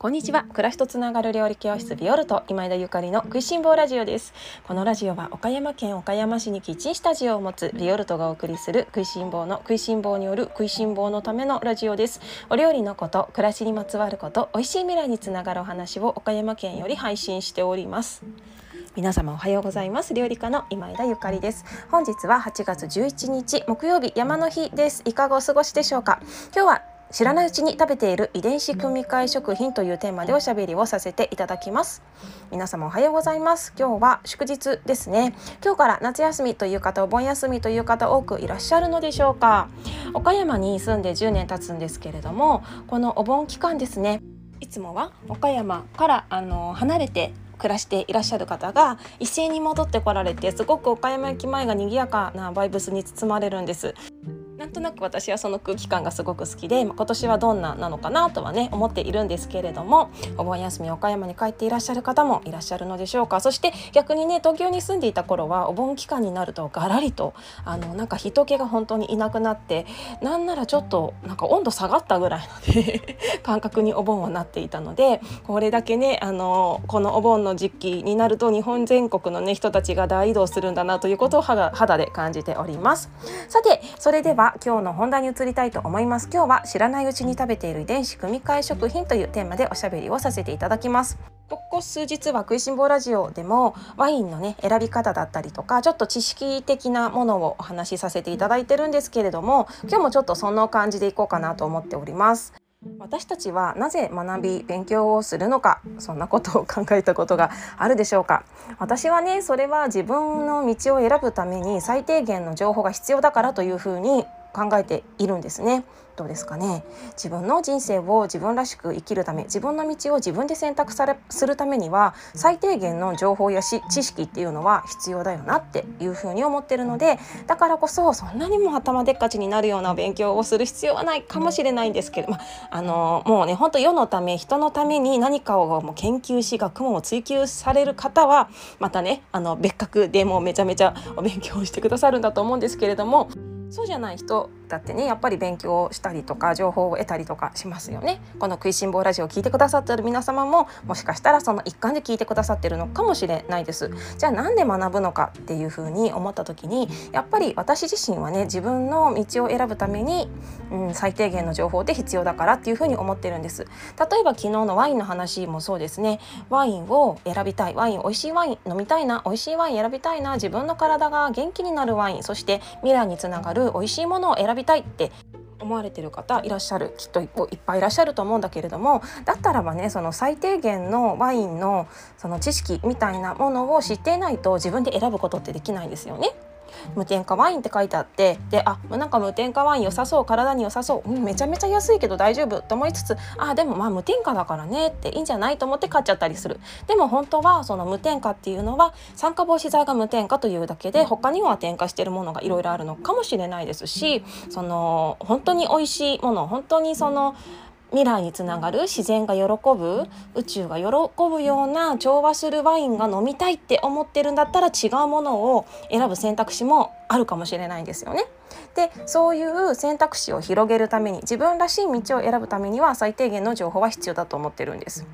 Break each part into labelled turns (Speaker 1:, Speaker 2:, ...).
Speaker 1: こんにちは。暮らしとつながる料理教室ビオルト。今枝ゆかりの食いしん坊ラジオです。このラジオは岡山県岡山市にキッチンスタジオを持つビオルトがお送りする食いしん坊の食いしん坊による食いしん坊のためのラジオです。お料理のこと暮らしにまつわること美味しい未来につながるお話を岡山県より配信しております。皆様おはようございます。料理家の今枝ゆかりです。本日は8月11日木曜日山の日です。いかがお過ごしでしょうか？今日は知らないうちに食べている遺伝子組み換え食品というテーマでおしゃべりをさせていただきます。皆様おはようございます。今日は祝日ですね。今日から夏休みという方お盆休みという方多くいらっしゃるのでしょうか。岡山に住んで10年経つんですけれどもこのお盆期間ですね。いつもは岡山からあの離れて暮らしていらっしゃる方が一斉に戻ってこられてすごく岡山駅前が賑やかなバイブスに包まれるんです。なんとなく私はその空気感がすごく好きで、今年はどんななのかなとはね思っているんですけれどもお盆休み岡山に帰っていらっしゃる方もいらっしゃるのでしょうか。そして逆にね東京に住んでいた頃はお盆期間になるとガラリとあのなんか人気が本当にいなくなってなんならちょっとなんか温度下がったぐらいのね 感覚にお盆はなっていたのでこれだけねあのこのお盆の時期になると日本全国のね人たちが大移動するんだなということを肌肌で感じております。さてそれれでは今日の本題に移りたいと思います。今日は知らないうちに食べている遺伝子組み換え食品というテーマでおしゃべりをさせていただきます。ここ数日は食いしん坊ラジオでもワインのね選び方だったりとかちょっと知識的なものをお話しさせていただいてるんですけれども今日もちょっとその感じでいこうかなと思っております。私たちはなぜ学び勉強をするのかそんなことを考えたことがあるでしょうか？私はねそれは自分の道を選ぶために最低限の情報が必要だからというふうに考えているんですね。どうですかね自分の人生を自分らしく生きるため自分の道を自分で選択されするためには最低限の情報やし知識っていうのは必要だよなっていうふうに思ってるのでだからこそそんなにも頭でっかちになるような勉強をする必要はないかもしれないんですけど、まあ、のもうね本当世のため人のために何かをもう研究し学問を追求される方はまたねあの別格でもうめちゃめちゃお勉強してくださるんだと思うんですけれどもそうじゃない人。だってねやっぱり勉強したりとか情報を得たりとかしますよね。この食いしん坊ラジオを聞いてくださってる皆様ももしかしたらその一環で聞いてくださってるのかもしれないです。じゃあなんで学ぶのかっていうふうに思った時にやっぱり私自身はね自分の道を選ぶために、うん、最低限の情報で必要だからっていうふうに思ってるんです。例えば昨日のワインの話もそうですね。ワインを選びたいワイン美味しいワイン飲みたいな美味しいワイン選びたいな自分の体が元気になるワインそして未来につながる美味しいものを選びたいって思われてる方いらっしゃるきっといっぱいいらっしゃると思うんだけれどもだったらばねその最低限のワインのその知識みたいなものを知っていないと自分で選ぶことってできないですよね。無添加ワインって書いてあってであなんか無添加ワイン良さそう体に良さそう、うん、めちゃめちゃ安いけど大丈夫と思いつつあでもまあ無添加だからねっていいんじゃないと思って買っちゃったりする。でも本当はその無添加っていうのは酸化防止剤が無添加というだけで他には添加してるものがいろいろあるのかもしれないですしその本当に美味しいもの本当にその未来につながる自然が喜ぶ宇宙が喜ぶような調和するワインが飲みたいって思ってるんだったら違うものを選ぶ選択肢もあるかもしれないんですよね。でそういう選択肢を広げるために自分らしい道を選ぶためには最低限の情報は必要だと思ってるんです。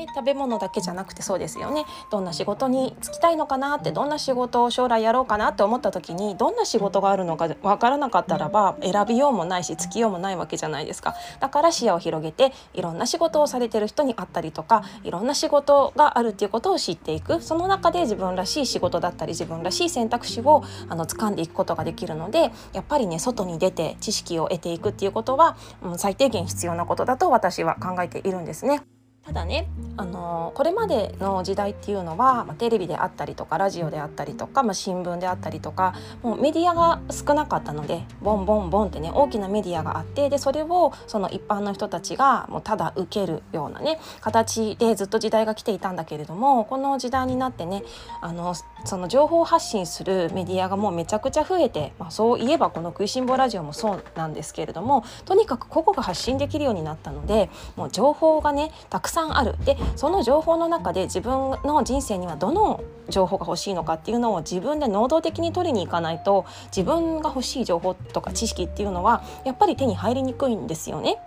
Speaker 1: ね、食べ物だけじゃなくてそうですよね。どんな仕事に就きたいのかなってどんな仕事を将来やろうかなって思った時にどんな仕事があるのか分からなかったらば選びようもないしつきようもないわけじゃないですか。だから視野を広げていろんな仕事をされてる人に会ったりとかいろんな仕事があるっていうことを知っていく。その中で自分らしい仕事だったり自分らしい選択肢をあの掴んでいくことができるのでやっぱりね外に出て知識を得ていくっていうことは、うん、最低限必要なことだと私は考えているんですね。ただね、あのこれまでの時代っていうのは、まあ、テレビであったりとかラジオであったりとか、まあ、新聞であったりとかもうメディアが少なかったのでボンボンボンってね大きなメディアがあってでそれをその一般の人たちがもうただ受けるようなね形でずっと時代が来ていたんだけれどもこの時代になってねあのその情報発信するメディアがもうめちゃくちゃ増えて、まあ、そういえばこの「食いしん坊ラジオ」もそうなんですけれどもとにかく個々が発信できるようになったのでもう情報がねたくさんあるでその情報の中で自分の人生にはどの情報が欲しいのかっていうのを自分で能動的に取りに行かないと自分が欲しい情報とか知識っていうのはやっぱり手に入りにくいんですよね。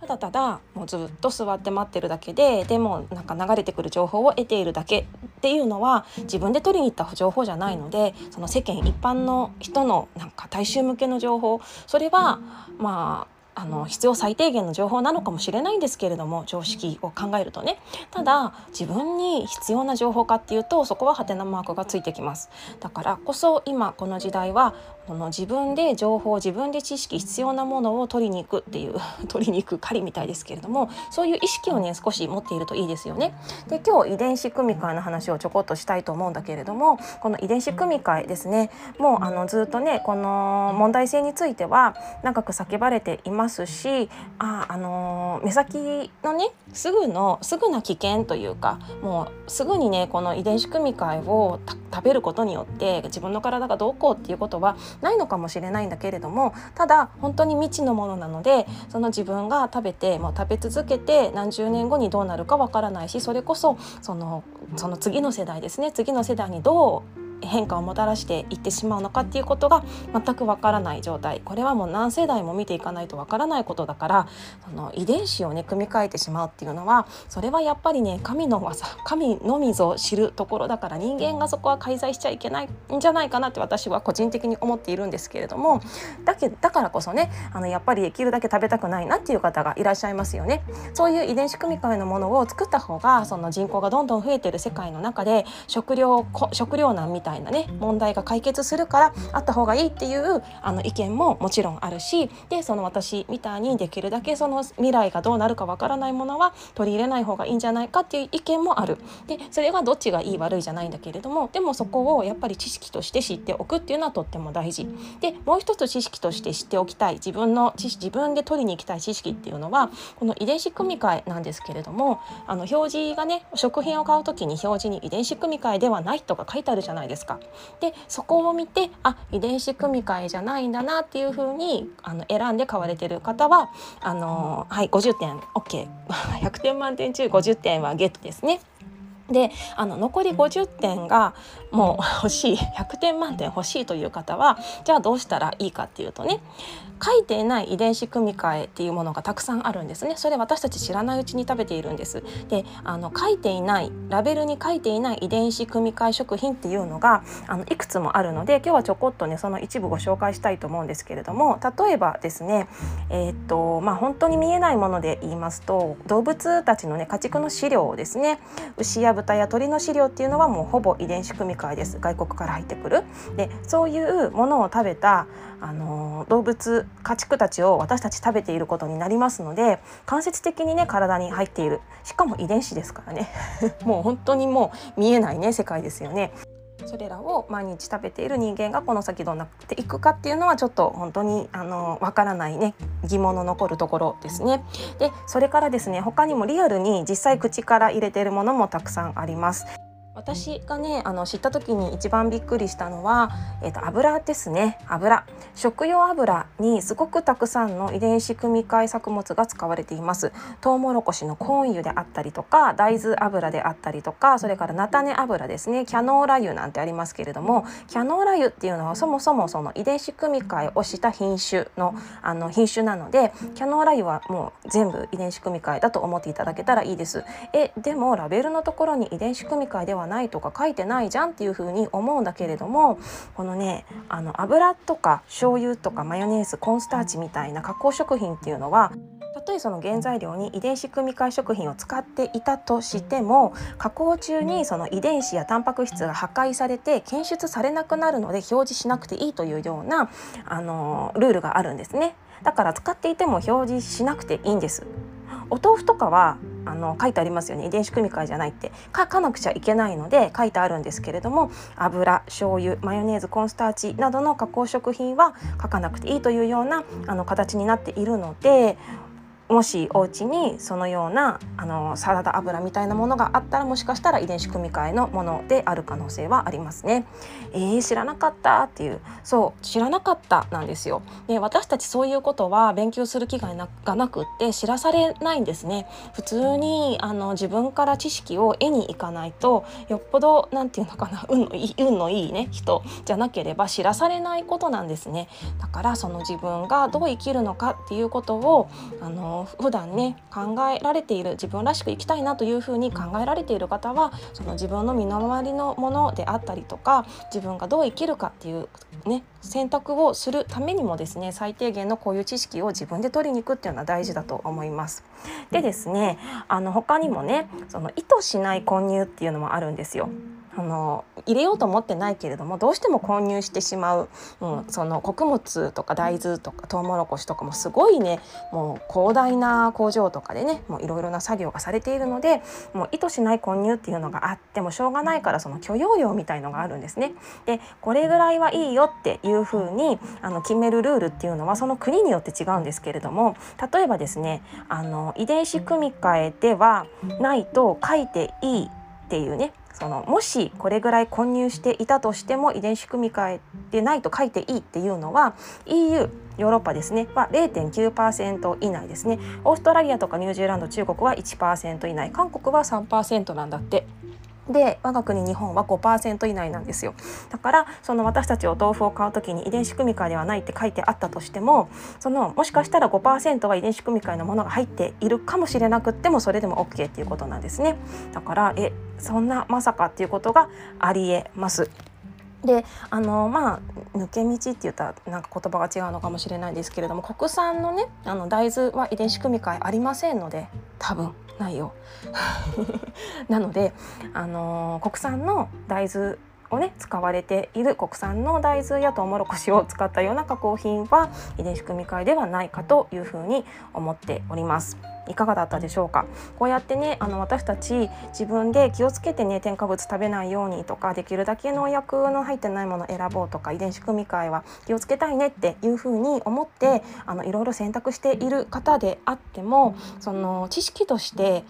Speaker 1: ただただもうずっと座って待ってるだけででもなんか流れてくる情報を得ているだけっていうのは自分で取りに行った情報じゃないのでその世間一般の人のなんか大衆向けの情報それはまああの必要最低限の情報なのかもしれないんですけれども常識を考えるとね。ただ自分に必要な情報かっていうとそこはハテナマークがついてきます。だからこそ今この時代はこの自分で情報自分で知識必要なものを取りに行くっていう 取りに行く狩りみたいですけれどもそういう意識をね少し持っているといいですよね。で今日遺伝子組み換えの話をちょこっとしたいと思うんだけれどもこの遺伝子組み換えですねもうあのずっとねこの問題性については長く叫ばれていますしああの目先のねすぐのすぐな危険というかもうすぐにねこの遺伝子組み換えを食べることによって自分の体がどうこうっていうことはないのかもしれないんだけれどもただ本当に未知のものなのでその自分が食べてもう食べ続けて何十年後にどうなるかわからないしそれこそそのその次の世代ですね次の世代にどう変化をもたらしていってしまうのかっていうことが全くわからない状態これはもう何世代も見ていかないとわからないことだからその遺伝子をね組み替えてしまうっていうのはそれはやっぱりね神の技神のみぞ知るところだから人間がそこは介在しちゃいけないんじゃないかなって私は個人的に思っているんですけれどもだけだからこそねあのやっぱりできるだけ食べたくないなっていう方がいらっしゃいますよね。そういう遺伝子組み換えのものを作った方がその人口がどんどん増えてる世界の中で食料食料難みたいたいなね問題が解決するからあった方がいいっていうあの意見ももちろんあるしでその私みたいにできるだけその未来がどうなるかわからないものは取り入れない方がいいんじゃないかっていう意見もある。でそれがどっちがいい悪いじゃないんだけれどもでもそこをやっぱり知識として知っておくっていうのはとっても大事。でもう一つ知識として知っておきたい自分の知識自分で取りに行きたい知識っていうのはこの遺伝子組み換えなんですけれどもあの表示がね食品を買う時に表示に遺伝子組み換えではないとか書いてあるじゃないですかですか。でそこを見てあ遺伝子組み換えじゃないんだなっていうふうにあの選んで買われてる方はあのはい50点 OK100 点満点中50点はゲットですね。であの残り50点がもう欲しい100点満点欲しいという方はじゃあどうしたらいいかっていうとね書いていない遺伝子組み換えっていうものがたくさんあるんですね。それ私たち知らないうちに食べているんです。であの書いていないラベルに書いていない遺伝子組み換え食品っていうのがあのいくつもあるので今日はちょこっとねその一部ご紹介したいと思うんですけれども例えばですねえー、っとまあ本当に見えないもので言いますと動物たちのね家畜の飼料をですね。牛や豚や鳥の飼料っていうのはもうほぼ遺伝子組み換えです。外国から入ってくる。でそういうものを食べたあの動物家畜たちを私たち食べていることになりますので間接的にね体に入っている。しかも遺伝子ですからね。もう本当にもう見えないね世界ですよね。それらを毎日食べている人間がこの先どうなっていくかっていうのはちょっと本当にあのわからないね疑問の残るところですね。でそれからですね他にもリアルに実際口から入れているものもたくさんあります。私がねあの知った時に一番びっくりしたのは、えーと、油ですね。油。食用油にすごくたくさんの遺伝子組み換え作物が使われています。トウモロコシのコーン油であったりとか大豆油であったりとかそれから菜種油ですね。キャノーラ油なんてありますけれどもキャノーラ油っていうのはそもそもその遺伝子組み換えをした品種のあの品種なのでキャノーラ油はもう全部遺伝子組み換えだと思っていただけたらいいです。えでもラベルのところに遺伝子組み換えではないとか書いてないじゃんっていうふうに思うんだけれどもこのねあの油とか醤油とかマヨネーズコーンスターチみたいな加工食品っていうのはたとえその原材料に遺伝子組み換え食品を使っていたとしても加工中にその遺伝子やタンパク質が破壊されて検出されなくなるので表示しなくていいというようなあのルールがあるんですね。だから使っていても表示しなくていいんです。お豆腐とかはあの書いてありますよね。遺伝子組み換えじゃないって。書かなくちゃいけないので書いてあるんですけれども油醤油マヨネーズコーンスターチなどの加工食品は書かなくていいというようなあの形になっているのでもしお家にそのようなあのサラダ油みたいなものがあったらもしかしたら遺伝子組み換えのものである可能性はありますね。えー、知らなかったっていうそう知らなかったなんですよ。で私たちそういうことは勉強する機会がなくって知らされないんですね。普通にあの自分から知識を得に行かないとよっぽどなんていうのかな運のいい運のいいね人じゃなければ知らされないことなんですね。だからその自分がどう生きるのかっていうことをあのの普段ね考えられている自分らしく生きたいなというふうに考えられている方はその自分の身の回りのものであったりとか自分がどう生きるかっていうね選択をするためにもですね最低限のこういう知識を自分で取りに行くっていうのは大事だと思います。でですねあの他にもねその意図しない混入っていうのもあるんですよ。あの入れようと思ってないけれどもどうしても混入してしまう、うん、その穀物とか大豆とかトウモロコシとかもすごいねもう広大な工場とかでねいろいろな作業がされているのでもう意図しない混入っていうのがあってもしょうがないからその許容量みたいのがあるんですね。でこれぐらいはいいよっていうふうにあの決めるルールっていうのはその国によって違うんですけれども例えばですねあの遺伝子組み換えではないと書いていいっていうねそのもしこれぐらい混入していたとしても遺伝子組み換えでないと書いていいっていうのは EU ヨーロッパですね。は0.9%以内ですね。オーストラリアとかニュージーランド中国は1%以内。韓国は3%なんだって。で我が国日本は5%以内なんですよ。だからその私たちお豆腐を買う時に遺伝子組み換えではないって書いてあったとしてもそのもしかしたら5%は遺伝子組み換えのものが入っているかもしれなくってもそれでも OK っていうことなんですねだからえそんなまさかっていうことがありえますであのまあ抜け道って言ったらなんか言葉が違うのかもしれないですけれども国産のねあの大豆は遺伝子組み換えありませんので多分ないよ。なので、あの国産の大豆をね使われている国産の大豆やトウモロコシを使ったような加工品は遺伝子組み換えではないかというふうに思っております。いかがだったでしょうか？こうやってねあの私たち自分で気をつけてね添加物食べないようにとかできるだけ農薬の入ってないものを選ぼうとか遺伝子組み換えは気をつけたいねっていうふうに思ってあのいろいろ選択している方であってもその知識として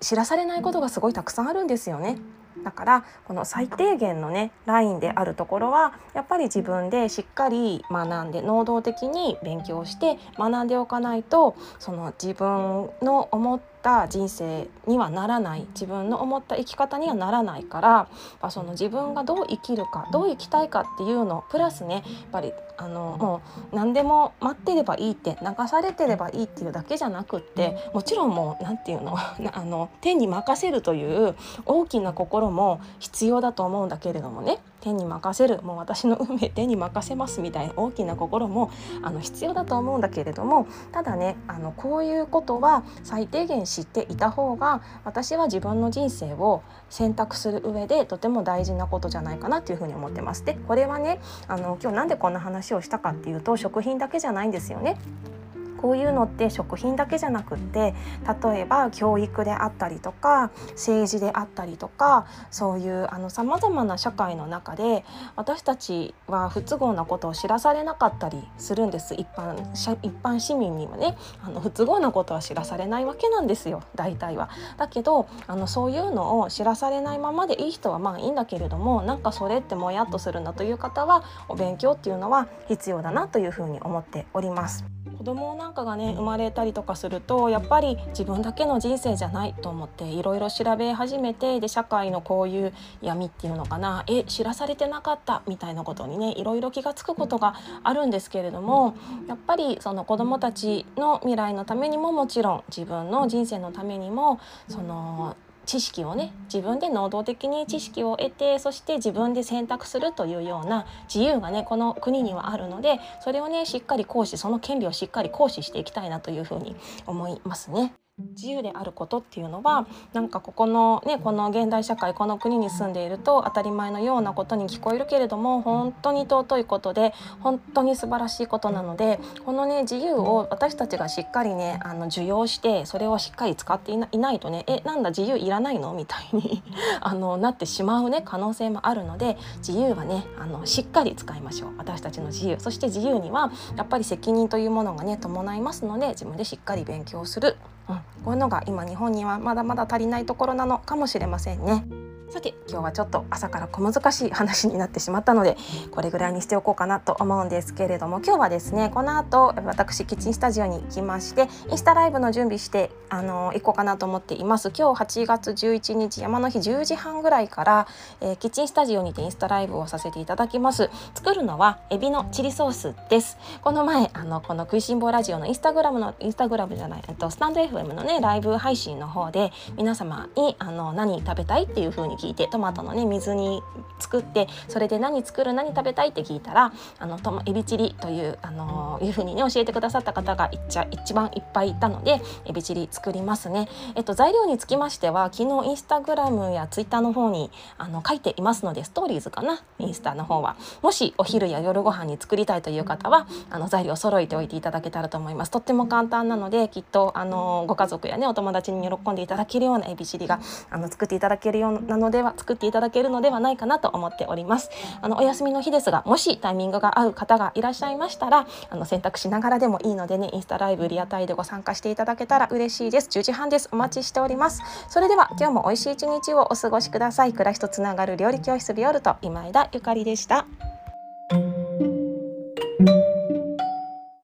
Speaker 1: 知らされないことがすごいたくさんあるんですよね。だからこの最低限のねラインであるところはやっぱり自分でしっかり学んで能動的に勉強して学んでおかないとその自分の思った人生にはならない自分の思った生き方にはならないからその自分がどう生きるかどう生きたいかっていうのプラスねやっぱりあのもう何でも待ってればいいって流されてればいいっていうだけじゃなくってもちろんもう何て言うの あの天に任せるという大きな心も必要だと思うんだけれどもね。天に任せるもう私の運命天に任せますみたいな大きな心もあの必要だと思うんだけれどもただねあのこういうことは最低限知っていた方が私は自分の人生を選択する上でとても大事なことじゃないかなっていうふうに思ってます。でこれはねあの今日なんでこんな話をしたかっていうと食品だけじゃないんですよね。こういうのって食品だけじゃなくって例えば教育であったりとか政治であったりとかそういうさまざまな社会の中で私たちは不都合なことを知らされなかったりするんです一般一般市民にはねあの不都合なことは知らされないわけなんですよ大体は。だけどあのそういうのを知らされないままでいい人はまあいいんだけれどもなんかそれってもやっとするんだという方はお勉強っていうのは必要だなというふうに思っております。子供なんかがね生まれたりとかするとやっぱり自分だけの人生じゃないと思っていろいろ調べ始めてで社会のこういう闇っていうのかなえ知らされてなかったみたいなことにねいろいろ気が付くことがあるんですけれどもやっぱりその子供たちの未来のためにももちろん自分の人生のためにもその知識をね自分で能動的に知識を得てそして自分で選択するというような自由がねこの国にはあるのでそれをねしっかり行使その権利をしっかり行使していきたいなというふうに思いますね。自由であることっていうのはなんかここのねこの現代社会この国に住んでいると当たり前のようなことに聞こえるけれども本当に尊いことで本当に素晴らしいことなのでこのね自由を私たちがしっかりねあの受容してそれをしっかり使っていないとねえなんだ自由いらないの？みたいに あのなってしまうね可能性もあるので自由はねあのしっかり使いましょう。私たちの自由。そして自由にはやっぱり責任というものがね伴いますので自分でしっかり勉強する。うん、こういうのが今日本にはまだまだ足りないところなのかもしれませんね。さて今日はちょっと朝から小難しい話になってしまったのでこれぐらいにしておこうかなと思うんですけれども今日はですねこの後私キッチンスタジオに行きましてインスタライブの準備してあの行こうかなと思っています。今日8月11日山の日10時半ぐらいから、えー、キッチンスタジオにてインスタライブをさせていただきます。作るのはエビのチリソースです。この前あのこの食いしん坊ラジオのインスタグラムのインスタグラムじゃないえっとスタンド FM のねライブ配信の方で皆様にあの何食べたいっていう風に聞いてトマトのね水に作ってそれで何作る何食べたいって聞いたらあのトマエビチリというあのいう風にね教えてくださった方が一一番いっぱいいたのでエビチリ作りますね。えっと材料につきましては昨日インスタグラムやツイッターの方にあの書いていますのでストーリーズかな？インスタの方はもしお昼や夜ご飯に作りたいという方はあの材料を揃えておいていただけたらと思います。とっても簡単なのできっとあのご家族やねお友達に喜んでいただけるようなエビチリがあの作っていただけるようなのでは作っていただけるのではないかなと思っております。あのお休みの日ですがもしタイミングが合う方がいらっしゃいましたらあの選択しながらでもいいのでねインスタライブリアタイでご参加していただけたら嬉しいです。10時半です。お待ちしております。それでは今日も美味しい一日をお過ごしください。暮らしとつながる料理教室ビオルト今枝ゆかりでした。